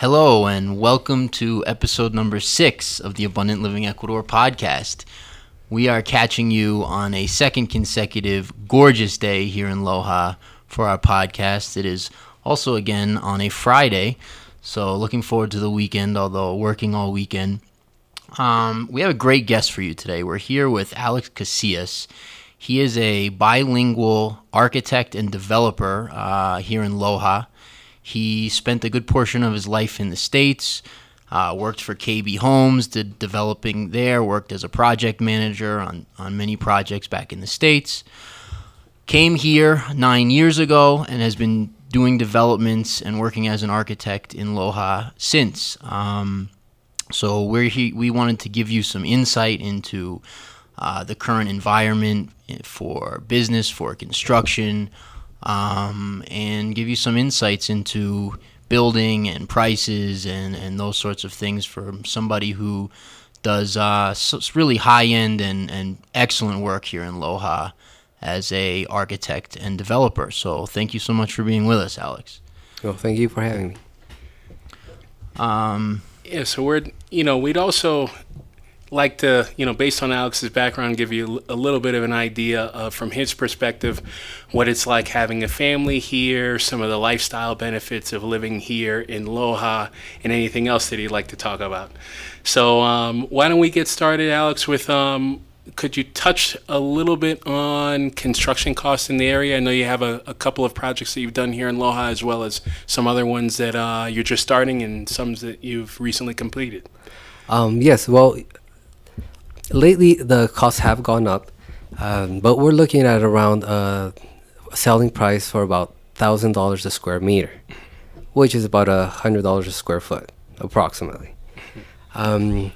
Hello, and welcome to episode number six of the Abundant Living Ecuador podcast. We are catching you on a second consecutive gorgeous day here in Loja for our podcast. It is also again on a Friday, so looking forward to the weekend, although working all weekend. Um, we have a great guest for you today. We're here with Alex Casias. He is a bilingual architect and developer uh, here in Loja. He spent a good portion of his life in the States, uh, worked for KB Homes, did developing there, worked as a project manager on, on many projects back in the States. Came here nine years ago and has been doing developments and working as an architect in Loja since. Um, so we're he, we wanted to give you some insight into uh, the current environment for business, for construction, um, and give you some insights into building and prices and, and those sorts of things for somebody who does uh, really high end and, and excellent work here in Loja as a architect and developer. So thank you so much for being with us, Alex. Well, thank you for having me. Um, yeah, so we're you know we'd also like to, you know, based on Alex's background, give you a little bit of an idea of, from his perspective, what it's like having a family here, some of the lifestyle benefits of living here in Loja, and anything else that he'd like to talk about. So, um, why don't we get started, Alex, with um, could you touch a little bit on construction costs in the area? I know you have a, a, couple of projects that you've done here in Loja, as well as some other ones that uh, you're just starting and some that you've recently completed. Um, yes, well, lately the costs have gone up, um, but we're looking at around a selling price for about thousand dollars a square meter, which is about a hundred dollars a square foot, approximately. Um,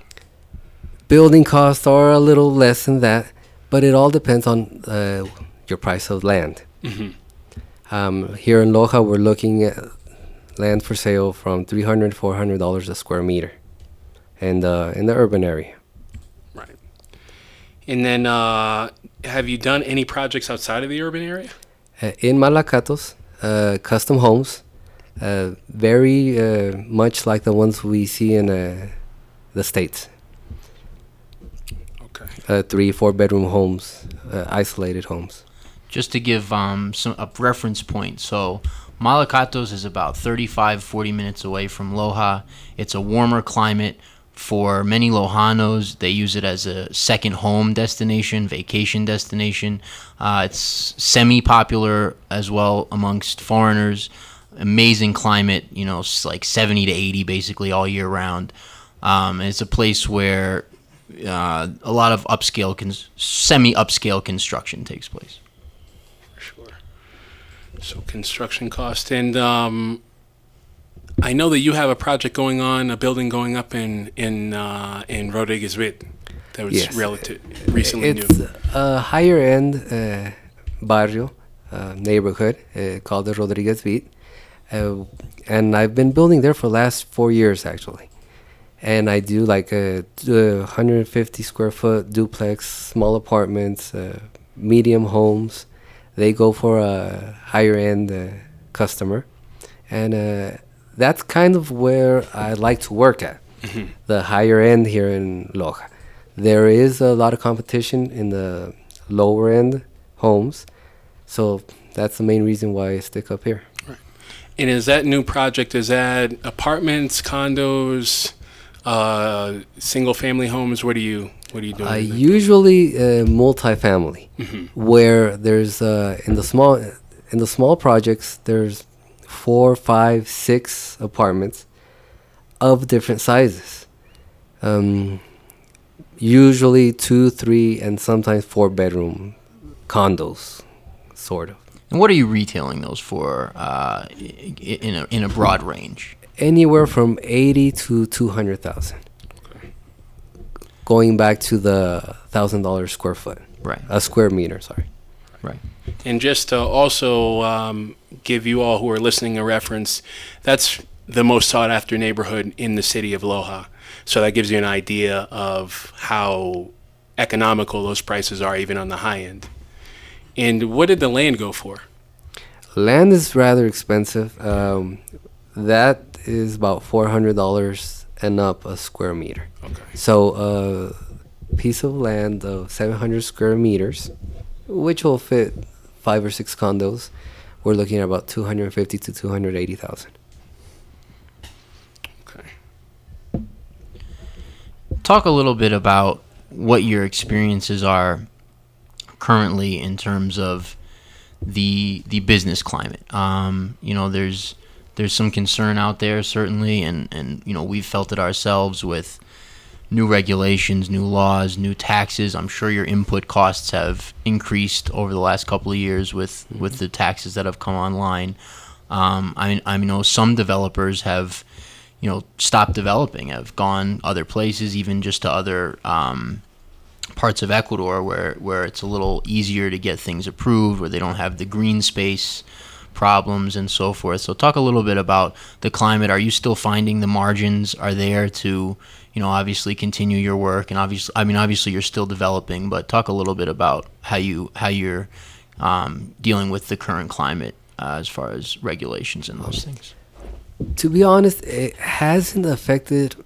building costs are a little less than that, but it all depends on uh, your price of land. Mm-hmm. Um, here in Loja, we're looking at land for sale from three hundred, four hundred dollars a square meter, and uh, in the urban area. And then, uh, have you done any projects outside of the urban area? Uh, in Malacatos, uh, custom homes, uh, very uh, much like the ones we see in uh, the states. Okay. three, four bedroom homes, isolated homes. Just to give um, some a reference point, so Malacatos is about 35, 40 minutes away from Loja. It's a warmer climate for many Lojanos, they use it as a second home destination, vacation destination. Uh, it's semi popular as well amongst foreigners. Amazing climate, you know, it's like 70 to 80 basically all year round. Um, it's a place where uh, a lot of upscale, cons- semi upscale construction takes place. For sure. So, construction cost. And um, I know that you have a project going on, a building going up in in uh, in Rodriguez Vit that was yes. relative recently it's new. a higher end uh, barrio uh, neighborhood uh, called the Rodriguez Vit, uh, and I've been building there for the last four years actually. And I do like a, a 150 square foot duplex, small apartments, uh, medium homes. They go for a higher end customer, and that's kind of where I like to work at, mm-hmm. the higher end here in Loja. There is a lot of competition in the lower end homes, so that's the main reason why I stick up here. Right. And is that new project? Is that apartments, condos, uh, single family homes? What are you what are you doing? Uh, usually uh, multifamily, mm-hmm. where there's uh, in the small in the small projects there's four, five, six apartments of different sizes. Um, usually two, three, and sometimes four bedroom condos, sort of. And what are you retailing those for uh, in, a, in a broad range? Anywhere from 80 to 200,000. Going back to the $1,000 square foot. Right. A square meter, sorry. Right. And just to also um, give you all who are listening a reference, that's the most sought after neighborhood in the city of Loja. So that gives you an idea of how economical those prices are, even on the high end. And what did the land go for? Land is rather expensive. Um, that is about four hundred dollars and up a square meter. Okay. So a piece of land of seven hundred square meters, which will fit five or six condos, we're looking at about two hundred fifty to two hundred eighty thousand. Okay. Talk a little bit about what your experiences are currently in terms of the the business climate. Um, you know, there's there's some concern out there certainly, and and you know we've felt it ourselves with new regulations, new laws, new taxes. I'm sure your input costs have increased over the last couple of years with with the taxes that have come online. Um, I I know some developers have you know stopped developing, have gone other places, even just to other um, parts of Ecuador where where it's a little easier to get things approved, where they don't have the green space problems and so forth. So talk a little bit about the climate. Are you still finding the margins are there to, you know, obviously continue your work and obviously I mean obviously you're still developing, but talk a little bit about how you how you're um, dealing with the current climate uh, as far as regulations and those things. To be honest, it hasn't affected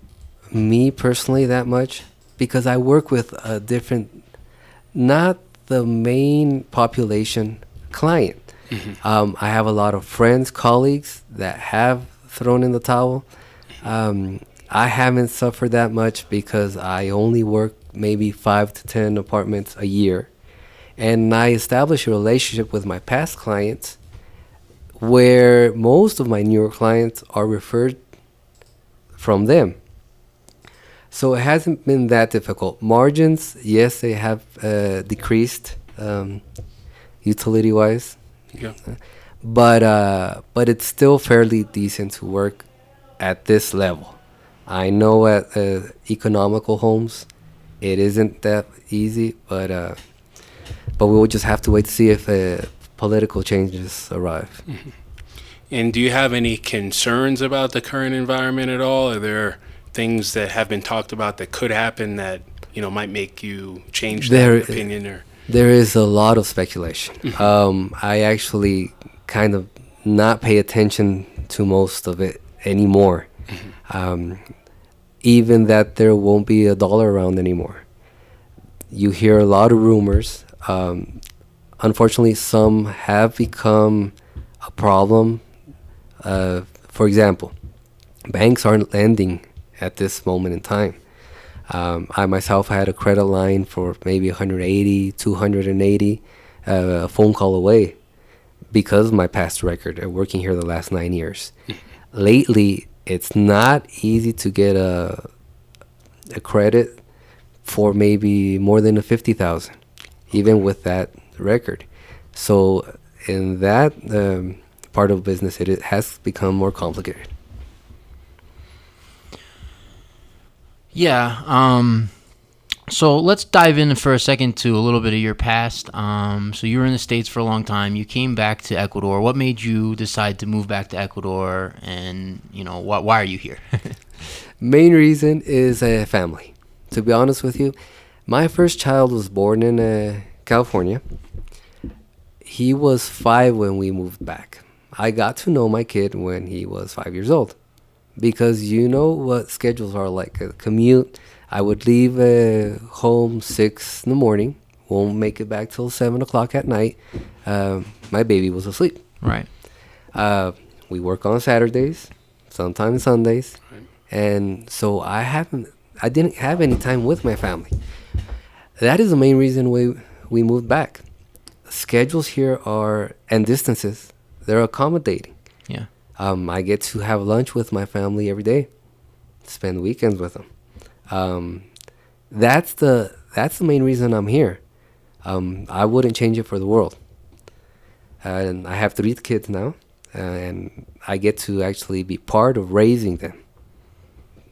me personally that much because I work with a different, not the main population client. Um, I have a lot of friends, colleagues that have thrown in the towel. Um, I haven't suffered that much because I only work maybe five to ten apartments a year, and I establish a relationship with my past clients, where most of my newer clients are referred from them. So it hasn't been that difficult. Margins, yes, they have uh, decreased um, utility-wise Yeah. but uh, but it's still fairly decent to work at this level. I know at uh, economical homes, it isn't that easy, but uh, but we will just have to wait to see if uh, political changes arrive. And do you have any concerns about the current environment at all? Are there things that have been talked about that could happen that you know might make you change There- that opinion? Or There is a lot of speculation. Um, I actually kind of not pay attention to most of it anymore. Um, even that there won't be a dollar around anymore. You hear a lot of rumors. Um, unfortunately, some have become a problem. Uh, for example, banks aren't lending at this moment in time. Um, I myself had a credit line for maybe 180, 280, uh, a phone call away because of my past record of working here the last nine years. Lately, it's not easy to get a a credit for maybe more than a 50,000, even with that record. So, in that um, part of business, it, it has become more complicated. Yeah. Um, so let's dive in for a second to a little bit of your past. Um, so you were in the states for a long time. You came back to Ecuador. What made you decide to move back to Ecuador? And you know, wh- why are you here? Main reason is uh, family. To be honest with you, my first child was born in uh, California. He was five when we moved back. I got to know my kid when he was five years old because you know what schedules are like. A commute, I would leave uh, home six in the morning, won't make it back till seven o'clock at night. Um, my baby was asleep. right. Uh, we work on Saturdays, sometimes Sundays, Right. and so I haven't, I didn't have any time with my family. That is the main reason we we moved back. Schedules here are and distances they're accommodating. Um, I get to have lunch with my family every day, spend weekends with them. Um, that's the that's the main reason I'm here. Um, I wouldn't change it for the world. And I have three kids now, and I get to actually be part of raising them.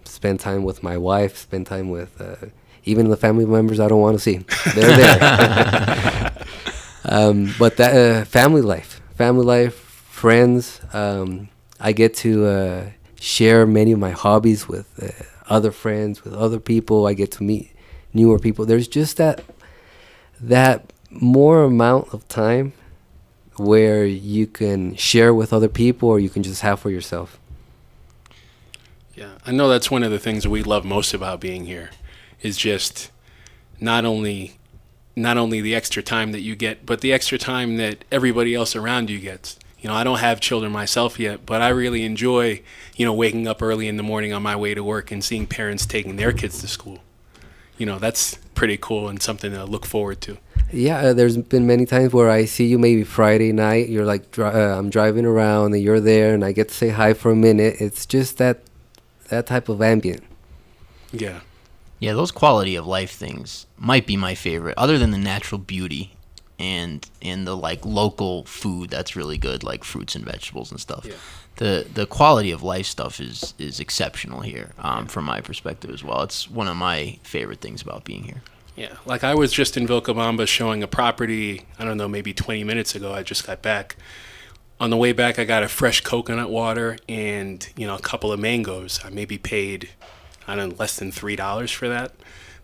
Spend time with my wife. Spend time with uh, even the family members I don't want to see. They're there. um, but that uh, family life, family life, friends. Um, I get to uh, share many of my hobbies with uh, other friends, with other people. I get to meet newer people. There's just that that more amount of time where you can share with other people, or you can just have for yourself. Yeah, I know that's one of the things we love most about being here, is just not only not only the extra time that you get, but the extra time that everybody else around you gets. You know, I don't have children myself yet, but I really enjoy, you know, waking up early in the morning on my way to work and seeing parents taking their kids to school. You know, that's pretty cool and something to look forward to. Yeah, uh, there's been many times where I see you maybe Friday night. You're like, dri- uh, I'm driving around and you're there, and I get to say hi for a minute. It's just that that type of ambient. Yeah. Yeah, those quality of life things might be my favorite, other than the natural beauty and and the like local food that's really good, like fruits and vegetables and stuff. Yeah. The the quality of life stuff is is exceptional here, um, from my perspective as well. It's one of my favorite things about being here. Yeah, like I was just in Vilcabamba showing a property, I don't know, maybe 20 minutes ago. I just got back. On the way back, I got a fresh coconut water and, you know, a couple of mangoes. I maybe paid, I don't know, less than $3 for that.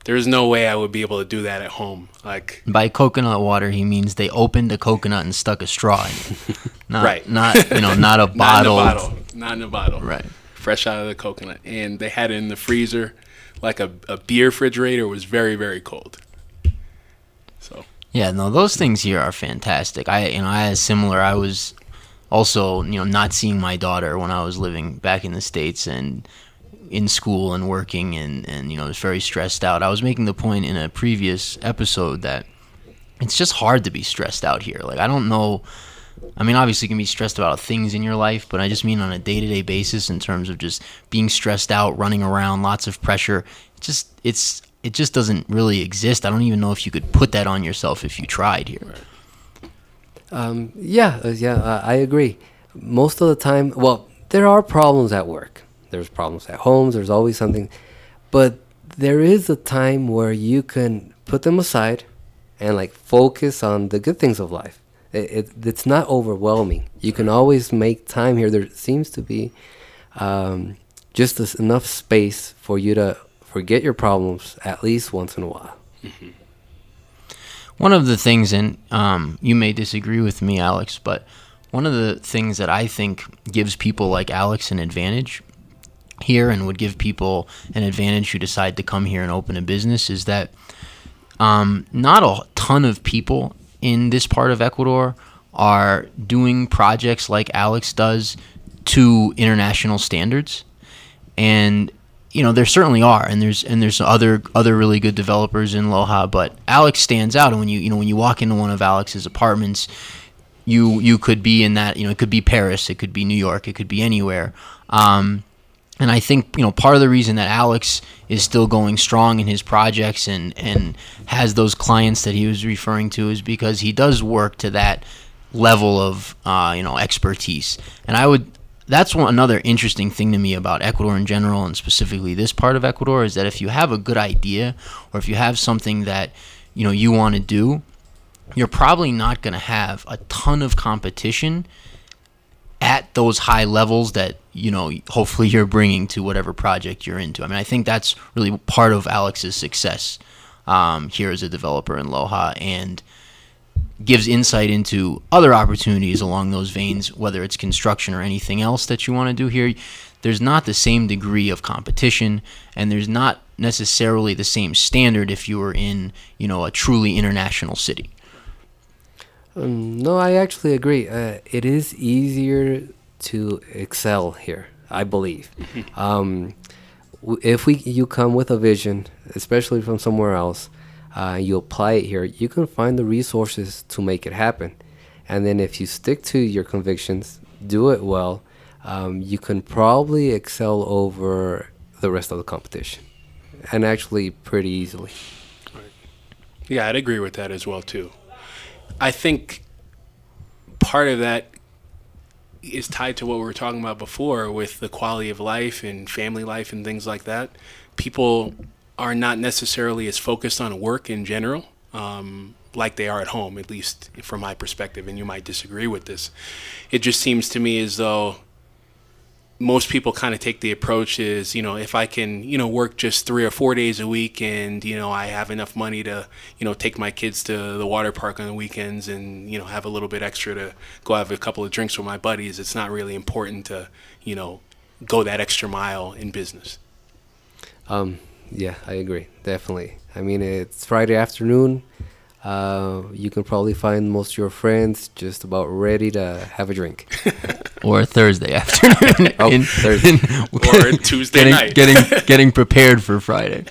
There's no way I would be able to do that at home. Like, By coconut water, he means they opened a coconut and stuck a straw in it. Not, Right. Not you know, not a bottle. not in a bottle. bottle. Not in a bottle. Right. Fresh out of the coconut. And they had it in the freezer. Like a, a beer refrigerator was very, very cold. So, Yeah, no, those things here are fantastic. I you know I had similar. I was also you know not seeing my daughter when I was living back in the states and in school and working and and you know was very stressed out. I was making the point in a previous episode that it's just hard to be stressed out here. Like I don't know. I mean, obviously, you can be stressed about things in your life, but I just mean on a day to day basis in terms of just being stressed out, running around, lots of pressure. It just it's it just doesn't really exist. I don't even know if you could put that on yourself if you tried here. Um, yeah, uh, yeah, I agree. Most of the time, well, there are problems at work. There's problems at homes. There's always something, but there is a time where you can put them aside and like focus on the good things of life. It, it it's not overwhelming. You can always make time here. There seems to be um, just this enough space for you to forget your problems at least once in a while. One of the things, and um, you may disagree with me, Alex, but one of the things that I think gives people like Alex an advantage here and would give people an advantage who decide to come here and open a business is that um, not a ton of people in this part of Ecuador are doing projects like Alex does to international standards. And you know there certainly are, and there's and there's other other really good developers in Loja, but Alex stands out. And when you you know when you walk into one of Alex's apartments, you you could be in that you know it could be Paris, it could be New York, it could be anywhere. Um, and I think you know part of the reason that Alex is still going strong in his projects and and has those clients that he was referring to is because he does work to that level of uh, you know expertise. And I would that's one another interesting thing to me about Ecuador in general and specifically this part of Ecuador is that if you have a good idea or if you have something that you know you want to do, you're probably not going to have a ton of competition at those high levels that you know hopefully you're bringing to whatever project you're into. I mean, I think that's really part of Alex's success um, here as a developer in Loja and gives insight into other opportunities along those veins, whether it's construction or anything else that you want to do here. There's not the same degree of competition, and there's not necessarily the same standard if you were in, you know, a truly international city. Um, no, I actually agree. Uh, it is easier to excel here, I believe. um, if we you come with a vision, especially from somewhere else, uh, you apply it here, you can find the resources to make it happen. And then if you stick to your convictions, do it well, um, you can probably excel over the rest of the competition, and actually pretty easily. Yeah, I'd agree with that as well too. I think part of that is tied to what we were talking about before with the quality of life and family life and things like that. People are not necessarily as focused on work in general um, like they are at home, at least from my perspective, and you might disagree with this. It just seems to me as though most people kind of take the approach is, you know, if I can, you know, work just three or four days a week and, you know, I have enough money to, you know, take my kids to the water park on the weekends and, you know, have a little bit extra to go have a couple of drinks with my buddies, it's not really important to, you know, go that extra mile in business. Um, yeah, I agree. Definitely. I mean, it's Friday afternoon. Uh, you can probably find most of your friends just about ready to have a drink. or a Thursday afternoon. Oh, Thursday. Or Tuesday getting, night. getting getting prepared for Friday.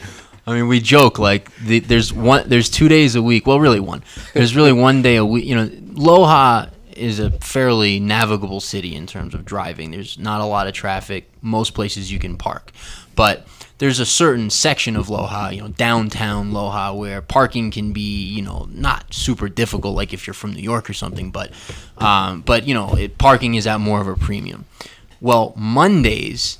I mean, we joke like the, there's one, there's two days a week. Well, really one. There's really one day a week. You know, Loja is a fairly navigable city in terms of driving. There's not a lot of traffic. Most places you can park, but there's a certain section of Loja, you know, downtown Loja, where parking can be, you know, not super difficult, like if you're from New York or something, but, um, but you know, it, parking is at more of a premium. Well, Mondays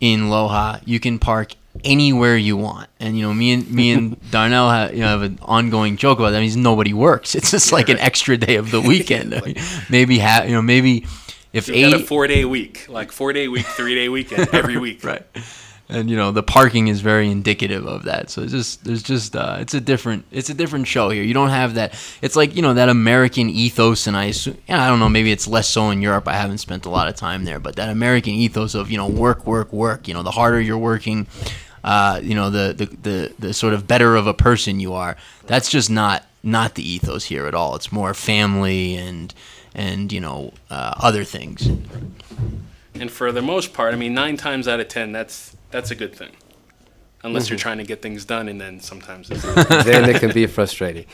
in Loja, you can park anywhere you want. And you know, me and me and Darnell have, you know, have an ongoing joke about that. I mean, nobody works. It's just like an extra day of the weekend. I mean, maybe ha- you know, maybe if You eight got a four day week, like four day week, three day weekend every week. right and you know the parking is very indicative of that. So it's just there's just uh, it's a different it's a different show here. You don't have that it's like you know that american ethos and i assume i don't know maybe it's less so in europe. I haven't spent a lot of time there but that american ethos of you know work work work you know the harder you're working uh, you know the, the the the sort of better of a person you are that's just not not the ethos here at all. It's more family and and you know uh, other things And for the most part, I mean, nine times out of ten, that's that's a good thing. Unless you're trying to get things done, and then sometimes it's then it can be frustrating.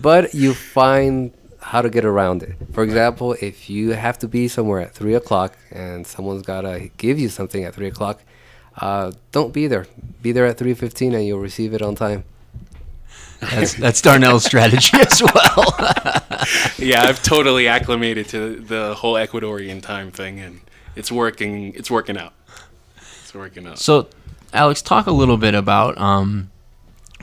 But you find how to get around it. For example, if you have to be somewhere at three o'clock and someone's gotta give you something at three o'clock, uh, don't be there. Be there at three fifteen, and you'll receive it on time. that's that's darnell's strategy as well yeah, I've totally acclimated to the whole Ecuadorian time thing, and it's working. It's working out. It's working out. So, Alex, talk a little bit about um,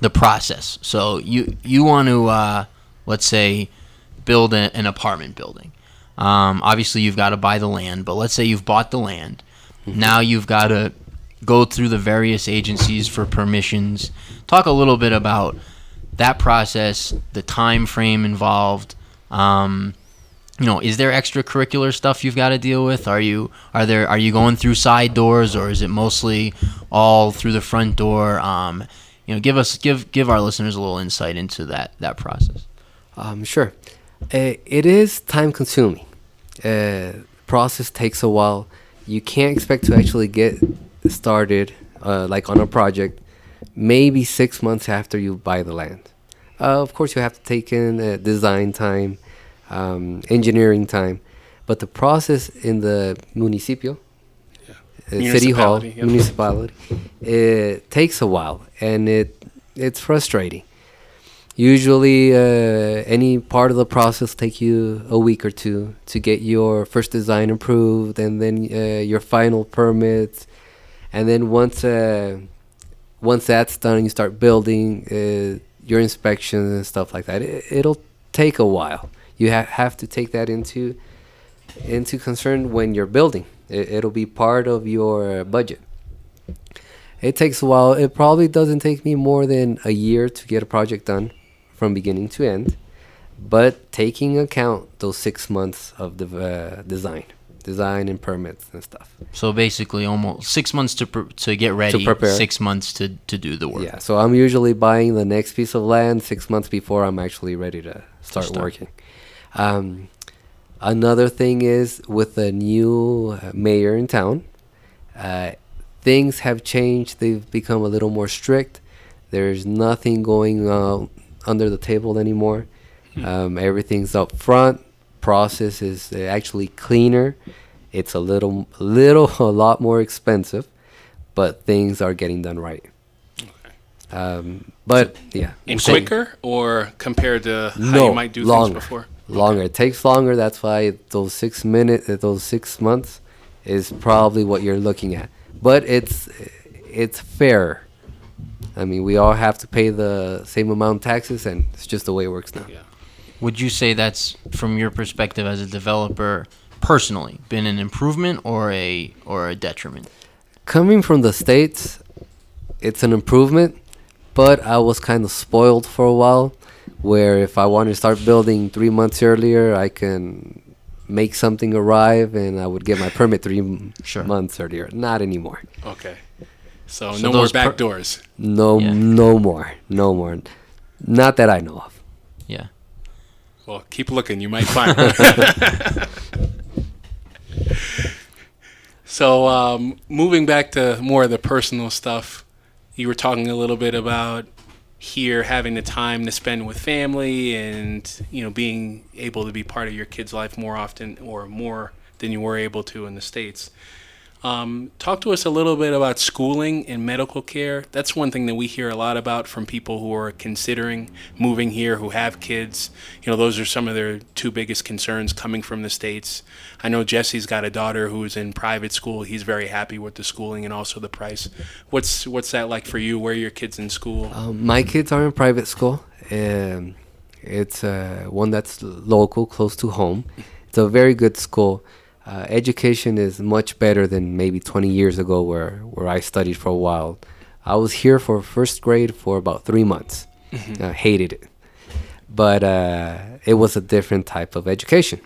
the process. So you you want to uh, let's say build a, an apartment building. Um, obviously, you've got to buy the land, but let's say you've bought the land. Now you've got to go through the various agencies for permissions. Talk a little bit about that process, the time frame involved. Um, you know, is there extracurricular stuff you've got to deal with? Are you are there are you going through side doors or is it mostly all through the front door? Um, you know, give us give give our listeners a little insight into that that process. Um, sure. Uh, it is time consuming. Uh, process takes a while. You can't expect to actually get started, uh, like on a project, maybe six months after you buy the land. Uh, of course, you have to take in uh, design time, um, engineering time, but the process in the municipio, uh, city hall, Municipality, yep. municipality, it takes a while, and it it's frustrating. Usually, uh, any part of the process take you a week or two to get your first design approved, and then uh, your final permits, and then once uh, once that's done and you start building uh, your inspections and stuff like that, it, it'll take a while. You ha- have to take that into into concern when you're building. It, it'll be part of your budget. It takes a while. It probably doesn't take me more than a year to get a project done from beginning to end, but taking account those six months of the uh, design, design and permits and stuff. So basically, almost six months to pr- to get ready, to prepare. six months to to do the work. Yeah, so I'm usually buying the next piece of land six months before I'm actually ready to start, Start. working. Um, another thing is with the new mayor in town, uh, things have changed. They've become a little more strict. There's nothing going uh, under the table anymore. Um, everything's up front. Process is actually cleaner. It's a little, little, a lot more expensive, but things are getting done right. Um, but yeah, And same- quicker, or compared to how No, you might do longer. things before? longer. It takes longer. That's why those six minutes, those six months, is probably what you're looking at. But it's it's fair. I mean, we all have to pay the same amount of taxes, and it's just the way it works now. Yeah. Would you say that's from your perspective as a developer personally been an improvement or a or a detriment? Coming from the states, it's an improvement, but I was kind of spoiled for a while. Where if I want to start building three months earlier, I can make something arrive, and I would get my permit three Sure. months earlier. Not anymore. Okay. So, So no more those per- back doors. No, Yeah. no more, no more. Not that I know of. Yeah. Well, keep looking. You might find. so, um, moving back to more of the personal stuff, you were talking a little bit about here having the time to spend with family and you know being able to be part of your kid's life more often or more than you were able to in the states. Um, talk to us a little bit about schooling and medical care. That's one thing that we hear a lot about from people who are considering moving here, who have kids. You know, those are some of their two biggest concerns coming from the States. I know Jesse's got a daughter who's in private school. He's very happy with the schooling and also the price. What's what's that like for you? Where are your kids in school? Um, my kids are in private school. Um, it's uh, one that's local, close to home. It's a very good school. Uh, education is much better than maybe 20 years ago, where where I studied for a while. I was here for first grade for about three months. I hated it, but uh, it was a different type of education.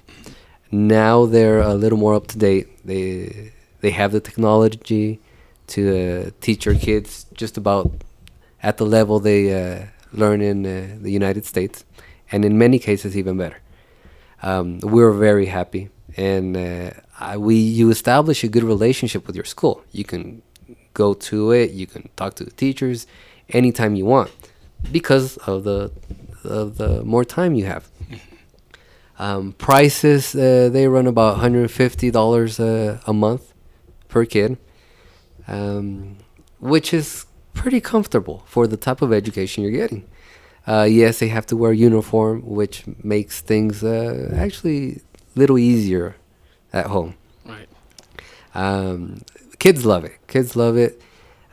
Now they're a little more up to date. They they have the technology to uh, teach your kids just about at the level they uh, learn in uh, the United States, and in many cases even better. Um, we're very happy, and uh, we you establish a good relationship with your school. You can go to it, you can talk to the teachers anytime you want, because of the of the more time you have. Um, prices uh, they run about hundred fifty dollars uh, a month per kid, um, which is pretty comfortable for the type of education you're getting. Uh, yes, they have to wear uniform, which makes things uh, actually little easier at home. Right. Um, kids love it. Kids love it.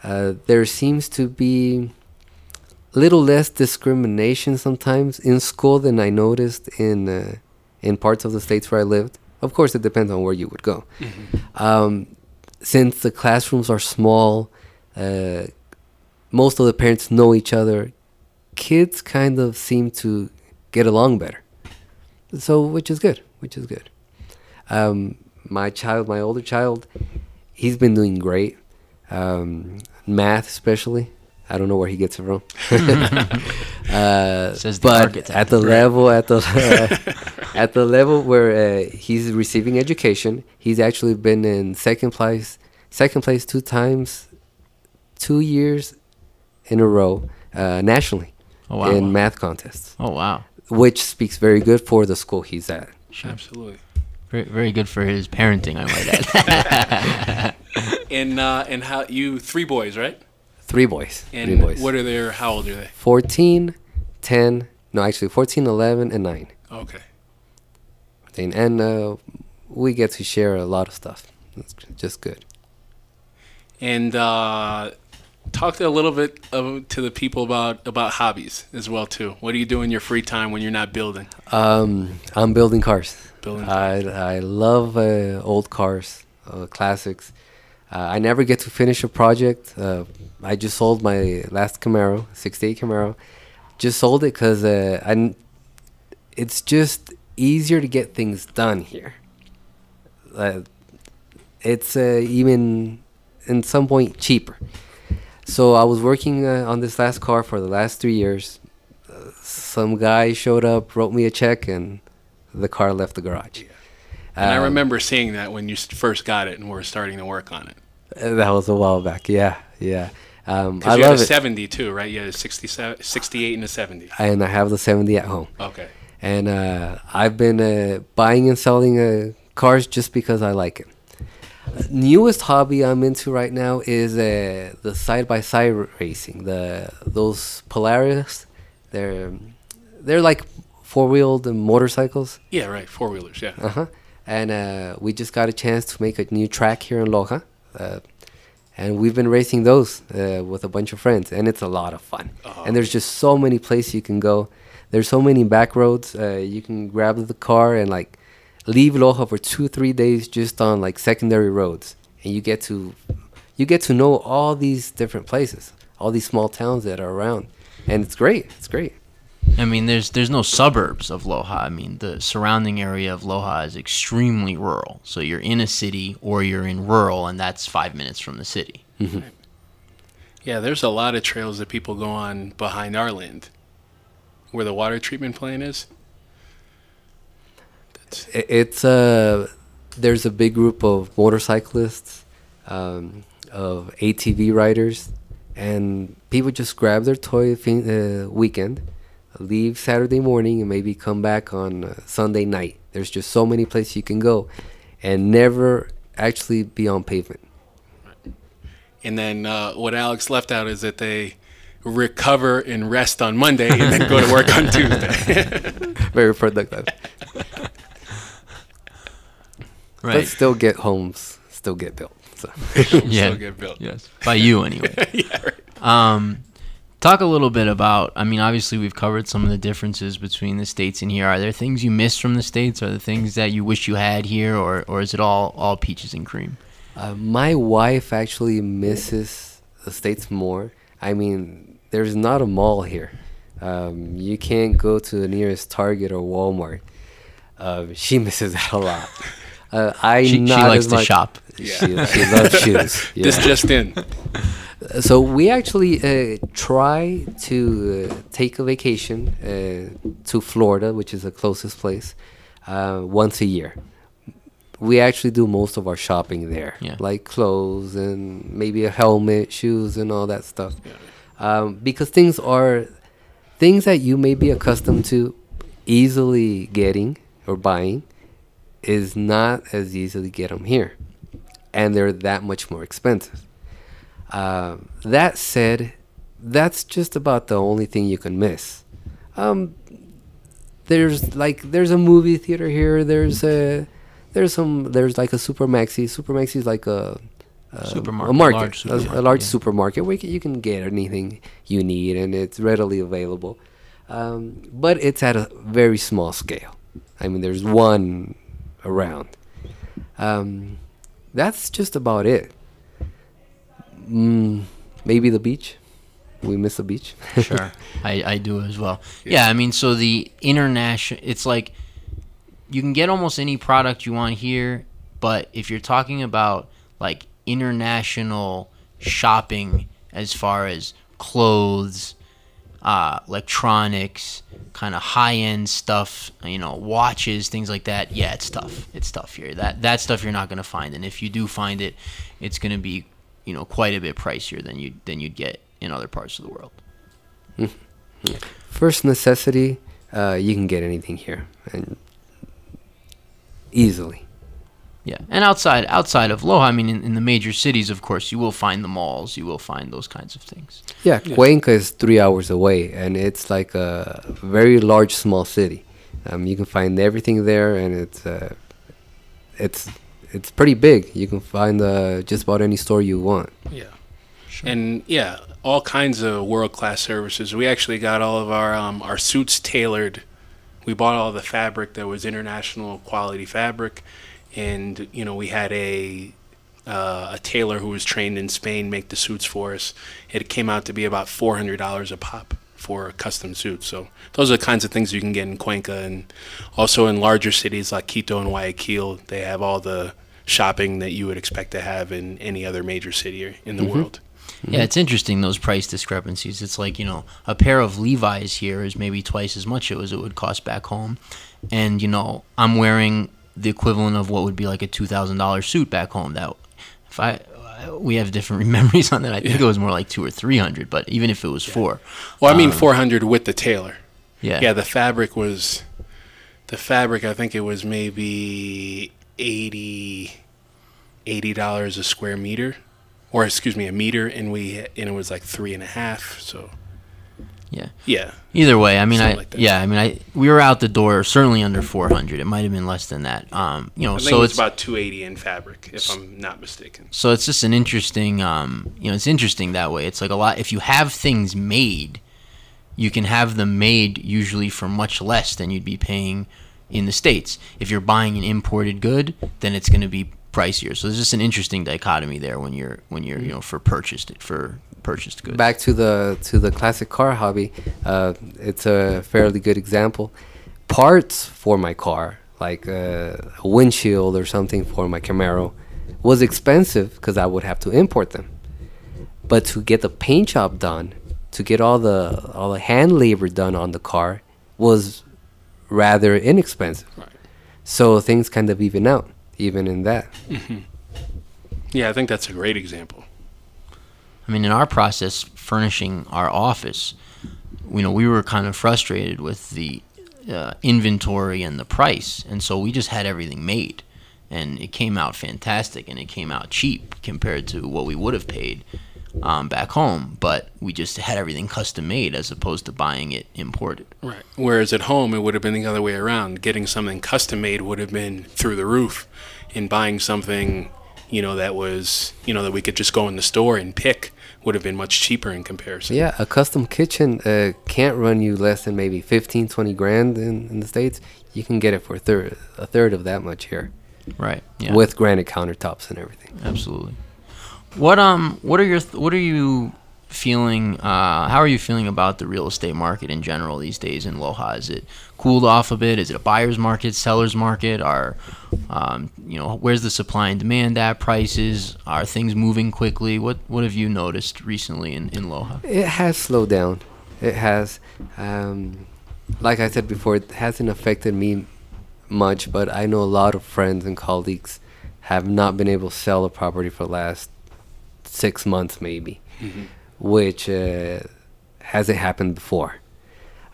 Uh, there seems to be a little less discrimination sometimes in school than I noticed in uh, in parts of the states where I lived. Of course, it depends on where you would go. Um, since the classrooms are small, uh, most of the parents know each other. Kids kind of seem to get along better, so which is good. Which is good. Um, my child, my older child, he's been doing great. Um, math, especially. I don't know where he gets it from. uh, Says the but at the level, at the at the level where uh, he's receiving education, he's actually been in second place, second place two times, two years in a row, uh, nationally Oh wow. in math contests, oh wow. Which speaks very good for the school he's at. Absolutely. Very, very good for his parenting, I might add. And uh, and how you three boys, right? Three boys. And three boys. what are their? How old are they? 14, 10, no, actually 14, 11, and 9. Okay. And, and uh, we get to share a lot of stuff. That's just good. and uh, talk a little bit of, to the people about about hobbies as well too. What do you do in your free time when you're not building? Um, I'm building cars. Building I, I love uh, old cars, uh, classics. Uh, I never get to finish a project. Uh, I just sold my last Camaro, 68 Camaro. Just sold it because uh, I it's just easier to get things done here. Uh, it's uh, even in some point cheaper. So I was working uh, on this last car for the last three years. Uh, some guy showed up, wrote me a check, and the car left the garage. And I Um, remember seeing that when you first got it and were starting to work on it. uh, that was a while back. Yeah, yeah. Um, I you had a it, 70 too, right? You had a 67, 68 and a 70. and I have the 70 at home. Okay. And uh, I've been uh, buying and selling uh, cars just because I like it. Newest hobby I'm into right now is uh, the side by side racing. The those Polaris, they're they're like four wheeled motorcycles. Yeah, right. Four wheelers. Yeah. Uh huh. And uh, we just got a chance to make a new track here in Loja. Uh, and we've been racing those uh, with a bunch of friends, and it's a lot of fun. And there's just so many places you can go. There's so many back roads. Uh, you can grab the car and like leave Loja for two, three days just on like secondary roads, and you get to you get to know all these different places, all these small towns that are around, and it's great. It's great. I mean, there's there's no suburbs of Loja. I mean, the surrounding area of Loja is extremely rural. So you're in a city or you're in rural, and that's five minutes from the city. Mm-hmm. Yeah, there's a lot of trails that people go on behind our land, where the water treatment plant is. It's a there's a big group of motorcyclists, um, of ATV riders, and people just grab their toy fin- uh, weekend, leave Saturday morning, and maybe come back on uh, Sunday night. There's just so many places you can go, and never actually be on pavement. and then uh, what Alex left out is that they recover and rest on Monday and then go to work on Tuesday. Very productive, but Right. still get homes, still get built. So. Yeah. Still get built. Yes. By you anyway. yeah, right. Um, talk a little bit about. I mean, obviously we've covered some of the differences between the states and here. Are there things you miss from the states? Are there things that you wish you had here, or or is it all all peaches and cream? Uh, my wife actually misses the states more. I mean, there's not a mall here. Um, you can't go to the nearest Target or Walmart. Uh, she misses that a lot. Uh, I She, she likes as to much- shop. She, she loves shoes. Yeah. This just in. So we actually uh, try to uh, take a vacation uh, to Florida, which is the closest place, uh, once a year. We actually do most of our shopping there, Yeah. like clothes and maybe a helmet, shoes, and all that stuff. Um, because things are things that you may be accustomed to easily getting or buying is not as easy to get them here, and they're that much more expensive. Uh, that said, that's just about the only thing you can miss. Um, there's like there's a movie theater here. There's a there's some there's like a super maxi. Super maxi is like a a, Supermarket, a market, large a- a, supermarket, large yeah. supermarket where you can, you can get anything you need and it's readily available. Um, but it's at a very small scale. I mean, there's one around. Um, that's just about it. Mm, maybe the beach. We miss the beach. Sure, I, I do as well. Yeah. I mean, so the international, it's like you can get almost any product you want here, but if you're talking about like international shopping as far as clothes, uh, electronics, kind of high end stuff, you know, watches, things like that. Yeah, it's tough. It's tough here. That that stuff you're not gonna find, and if you do find it, it's gonna be, you know, quite a bit pricier than you than you'd get in other parts of the world. First necessity, uh, you can get anything here, and easily. Yeah, and outside outside of Loja, I mean, in, in the major cities, of course, you will find the malls, you will find those kinds of things. Yeah, Cuenca is three hours away, and it's like a very large, small city. Um, you can find everything there, and it's uh, it's it's pretty big. You can find uh, just about any store you want. Yeah. sure. And yeah, all kinds of world class services. We actually got all of our um, our suits tailored. We bought all the fabric that was international quality fabric, and you know we had a uh, a tailor who was trained in Spain make the suits for us. It came out to be about four hundred dollars a pop for a custom suit. So those are the kinds of things you can get in Cuenca, and also in larger cities like Quito and Guayaquil, they have all the shopping that you would expect to have in any other major city in the world. Yeah, it's interesting those price discrepancies. It's like you know, a pair of Levi's here is maybe twice as much as it would cost back home, and you know, I'm wearing the equivalent of what would be like a two thousand dollars suit back home. That if I we have different memories on that. I think it was more like two or three hundred, but even if it was four, Well, I mean, Um, 400 with the tailor. yeah, Yeah, the fabric was, the fabric, I think it was maybe 80 $80 a square meter. Or, excuse me, a meter, and we and it was like three and a half. So, Yeah. yeah, Either way, I mean, I like yeah, I mean, I we were out the door certainly under 400. It might have been less than that. Um, you know, so it it's about 280 in fabric, if I'm not mistaken. so it's just an interesting, um, you know, it's interesting that way. It's like a lot. If you have things made, you can have them made usually for much less than you'd be paying in the states. If you're buying an imported good, then it's going to be pricier. So there's just an interesting dichotomy there when you're when you're you know for purchased it for purchased goods. Back to the to the classic car hobby, uh, it's a fairly good example. Parts for my car, like uh, a windshield or something for my Camaro, was expensive because I would have to import them. But to get the paint job done, to get all the all the hand labor done on the car, was rather inexpensive. Right. So things kind of even out, even in that. Yeah, I think that's a great example. I mean, in our process furnishing our office, you know, we were kind of frustrated with the uh, inventory and the price, and so we just had everything made, and it came out fantastic, and it came out cheap compared to what we would have paid um, back home. But we just had everything custom made as opposed to buying it imported. Right. Whereas at home, it would have been the other way around. Getting something custom made would have been through the roof, and buying something, you know, that was, you know, that we could just go in the store and pick would have been much cheaper in comparison. Yeah, a custom kitchen uh, can't run you less than maybe 15, 20 grand in, in the States. You can get it for a third, a third of that much here Right. Yeah. with granite countertops and everything. Absolutely. What um what are your th- what are you feeling uh how are you feeling about the real estate market in general these days in Loja? Is it cooled off a bit? Is it a buyer's market, seller's market? Are um you know, where's the supply and demand at prices? Are things moving quickly? What what have you noticed recently in in Loja? It has slowed down. It has. Um, like I said before, it hasn't affected me much, but I know a lot of friends and colleagues have not been able to sell a property for the last six months, maybe, which uh, hasn't happened before.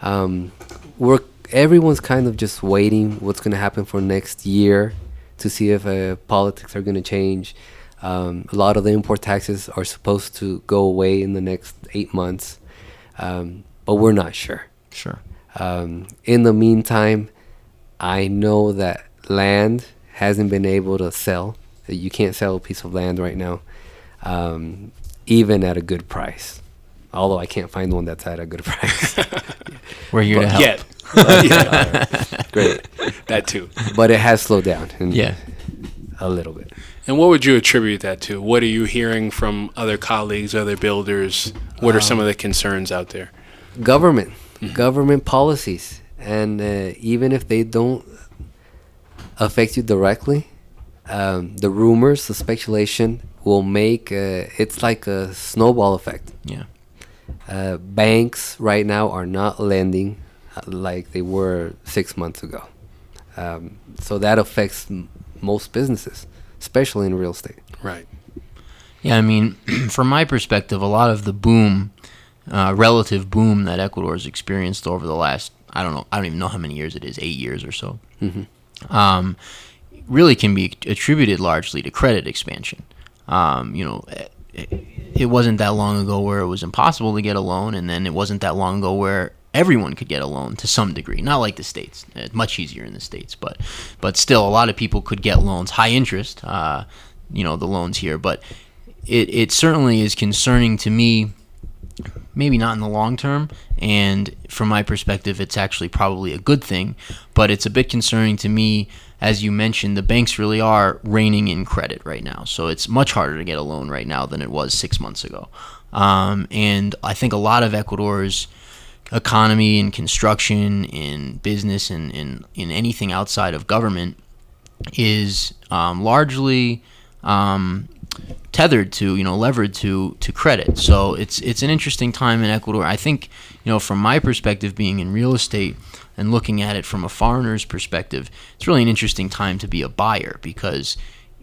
Um, we're everyone's kind of just waiting what's going to happen for next year to see if uh, politics are going to change. Um, a lot of the import taxes are supposed to go away in the next eight months, um, but we're not sure. Sure. Um, in the meantime, I know that land hasn't been able to sell. You can't sell a piece of land right now, um, even at a good price. Although I can't find one that's at a good price. We're here to help. Yet. yeah, Great, that too. but it has slowed down. in- Yeah. a little bit. And what would you attribute that to? What are you hearing from other colleagues, other builders? What are some of the concerns out there? government government policies and uh, even if they don't affect you directly um, the rumors the speculation will make uh, it's like a snowball effect Yeah. uh, banks right now are not lending uh, like they were six months ago um, so that affects m- most businesses especially in real estate Right. Yeah, I mean, from my perspective, a lot of the boom, uh, relative boom that Ecuador has experienced over the last, I don't know, I don't even know how many years it is, eight years or so, um, really can be attributed largely to credit expansion. Um, you know, it, it wasn't that long ago where it was impossible to get a loan, and then it wasn't that long ago where everyone could get a loan to some degree. Not like the states; it's much easier in the states, but but still, a lot of people could get loans, high interest. Uh, you know, the loans here, but it it certainly is concerning to me maybe not in the long term and from my perspective it's actually probably a good thing but it's a bit concerning to me as you mentioned the banks really are reining in credit right now. So it's much harder to get a loan right now than it was six months ago. Um, and i think a lot of ecuador's economy and construction and business and in, in anything outside of government is um, largely um, tethered to you know levered to to credit. So it's it's an interesting time in Ecuador. I think you know from my perspective being in real estate and looking at it from a foreigner's perspective it's really an interesting time to be a buyer because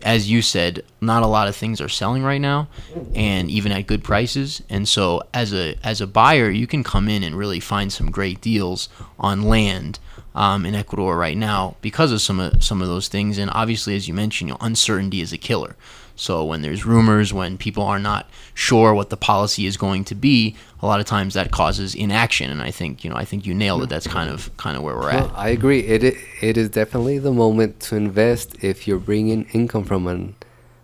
as you said not a lot of things are selling right now and even at good prices. And so as a as a buyer you can come in and really find some great deals on land um, in Ecuador right now because of some of some of those things. And obviously, as you mentioned, you know, uncertainty is a killer. So when there's rumors, when people are not sure what the policy is going to be, a lot of times that causes inaction. And I think you know, I think you nailed it. That's kind of kind of where we're Well, at. I agree. It it is definitely the moment to invest if you're bringing income from an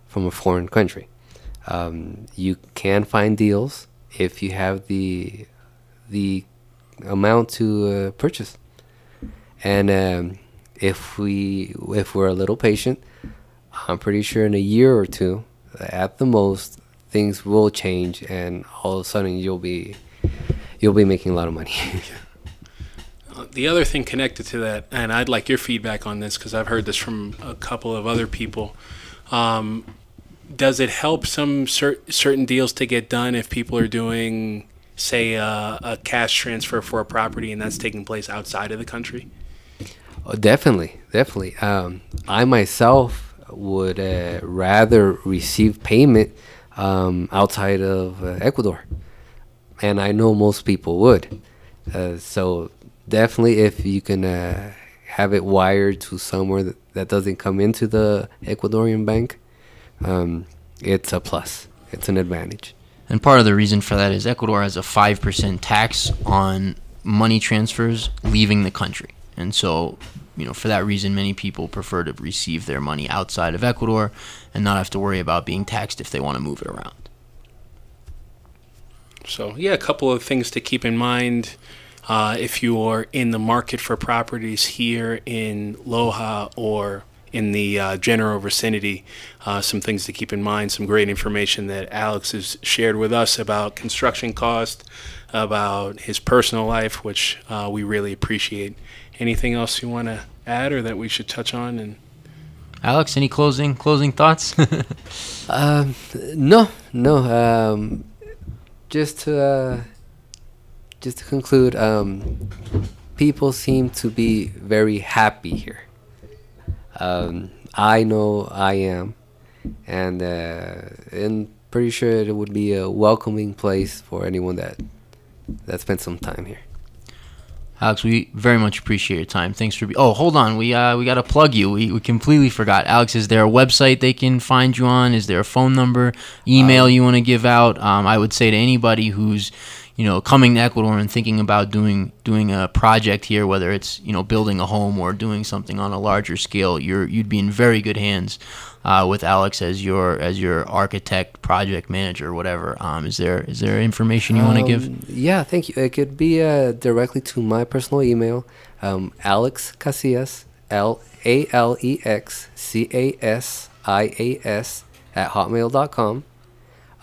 from a foreign country. Um, you can find deals if you have the the amount to uh, purchase, and um, if we if we're a little patient, I'm pretty sure in a year or two, at the most, things will change, and all of a sudden you'll be you'll be making a lot of money. the other thing connected to that, and I'd like your feedback on this because I've heard this from a couple of other people. Um, does it help some cer- certain deals to get done if people are doing, say, uh, a cash transfer for a property and that's taking place outside of the country? Oh, definitely, definitely. Um, I myself would uh, rather receive payment um, outside of uh, Ecuador, and I know most people would. Uh, so definitely, if you can uh, have it wired to somewhere that, that doesn't come into the Ecuadorian bank, um, it's a plus. It's an advantage. And part of the reason for that is Ecuador has a 5% tax on money transfers leaving the country. And so, you know, for that reason, many people prefer to receive their money outside of Ecuador and not have to worry about being taxed if they want to move it around. So, yeah, a couple of things to keep in mind. Uh, if you're in the market for properties here in Loja or in the uh, general vicinity, uh, some things to keep in mind, some great information that Alex has shared with us about construction cost, about his personal life, which uh, we really appreciate. Anything else you want to add or that we should touch on? And Alex, any closing closing thoughts? um, no, no. Um, just to uh, just to conclude, um, people seem to be very happy here. Um, I know I am, and uh, and pretty sure it would be a welcoming place for anyone that that spent some time here. Alex, we very much appreciate your time. Thanks for. Be- oh, hold on, we uh, we got to plug you. We, we completely forgot. Alex, is there a website they can find you on? Is there a phone number, email um, you want to give out? Um, I would say to anybody who's you know, coming to Ecuador and thinking about doing doing a project here, whether it's you know building a home or doing something on a larger scale, you're you'd be in very good hands uh, with Alex as your as your architect, project manager, whatever. Um, is there is there information you want to give? Um, yeah, thank you. It could be uh, directly to my personal email, um, Alex Casias, L A L E X C A S I A S at hotmail.com.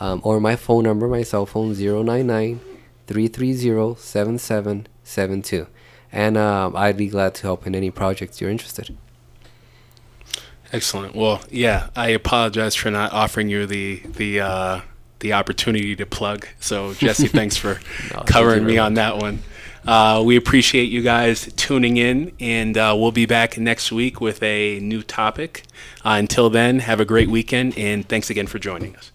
Um, or my phone number, my cell phone, 099 330-7772. And um, I'd be glad to help in any projects you're interested. Excellent. Well, yeah, I apologize for not offering you the the uh, the opportunity to plug. So Jesse, thanks for no, covering me on that one. Uh, we appreciate you guys tuning in, and uh, we'll be back next week with a new topic. Uh, until then, have a great weekend, and thanks again for joining us.